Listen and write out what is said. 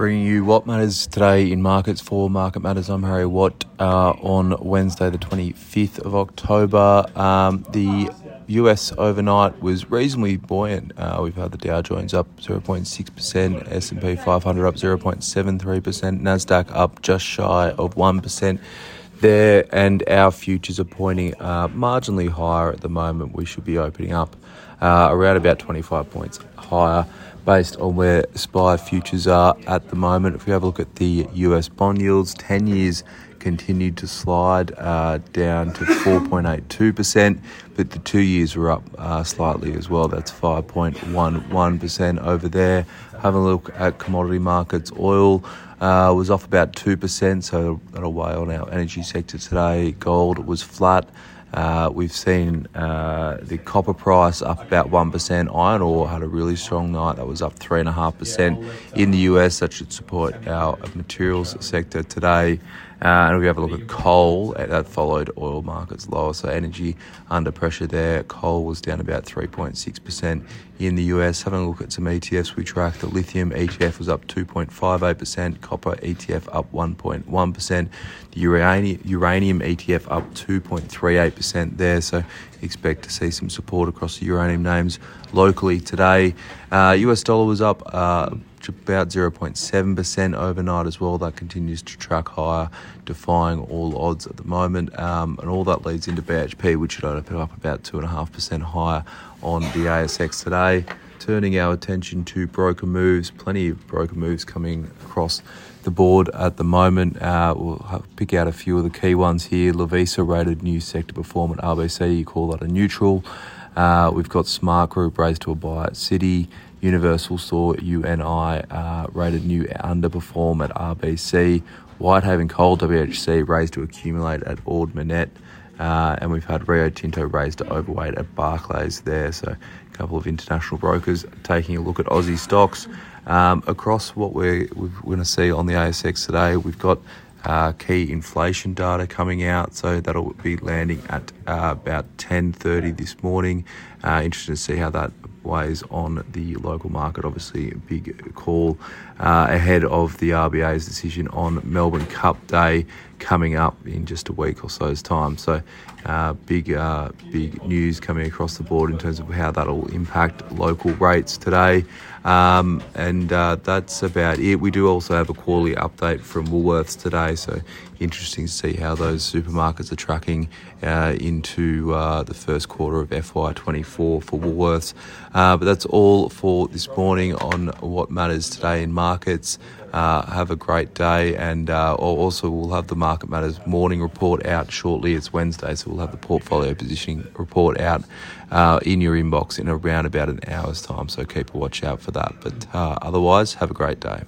bringing you what matters today in markets for Market Matters. I'm Harry Watt uh, on Wednesday, the 25th of October. Um, the US overnight was reasonably buoyant. Uh, we've had the Dow Jones up 0.6%, S&P 500 up 0.73%, Nasdaq up just shy of 1% there, and our futures are pointing uh, marginally higher at the moment. We should be opening up uh, around about 25 points higher based on where SPI futures are at the moment. If we have a look at the US bond yields, 10 years continued to slide uh, down to 4.82%, but the two years were up uh, slightly as well. That's 5.11% over there. Having a look at commodity markets, oil uh, was off about 2%, so that'll weigh on our energy sector today. Gold was flat. Uh, we've seen uh, the copper price up about 1%. Iron ore had a really strong night. That was up 3.5% in the US. That should support our materials sector today. Uh, and we have a look at coal, uh, that followed oil markets lower. So energy under pressure there. Coal was down about 3.6% in the US. Having a look at some ETFs we tracked, the lithium ETF was up 2.58%, copper ETF up 1.1%, the uranium, ETF up 2.38% there. So expect to see some support across the uranium names locally today. Uh, US dollar was up. Uh, about 0.7% overnight as well. That continues to track higher, defying all odds at the moment. Um, and all that leads into BHP, which should open up about 2.5% higher on the ASX today. Turning our attention to broker moves, plenty of broker moves coming across the board at the moment. Uh, we'll pick out a few of the key ones here. Lovisa rated new sector perform at RBC, you call that a neutral. Uh, we've got Smart Group raised to a buy at Citi. Universal Store UNI uh, rated new underperform at RBC. Whitehaven Coal WHC raised to accumulate at Ord. Uh, and we've had Rio Tinto raised to overweight at Barclays there. So a couple of international brokers taking a look at Aussie stocks. Um, across what we're, we're going to see on the ASX today, we've got uh, key inflation data coming out, so that'll be landing at uh, about 10:30 this morning. Uh, interested to see how that weighs on the local market. Obviously, a big call uh, ahead of the RBA's decision on Melbourne Cup Day coming up in just a week or so's time. So, uh, big, uh, big news coming across the board in terms of how that'll impact local rates today. Um, and uh, that's about it. We do also have a quarterly update from Woolworths today, so interesting to see how those supermarkets are tracking uh, into uh, the first quarter of FY24 for Woolworths. Uh, but that's all for this morning on what matters today in markets. Uh, have a great day, and uh, also we'll have the Market Matters morning report out shortly. It's Wednesday, so we'll have the portfolio positioning report out uh, in your inbox in around about an hour's time. So keep a watch out for that. But uh, otherwise, have a great day.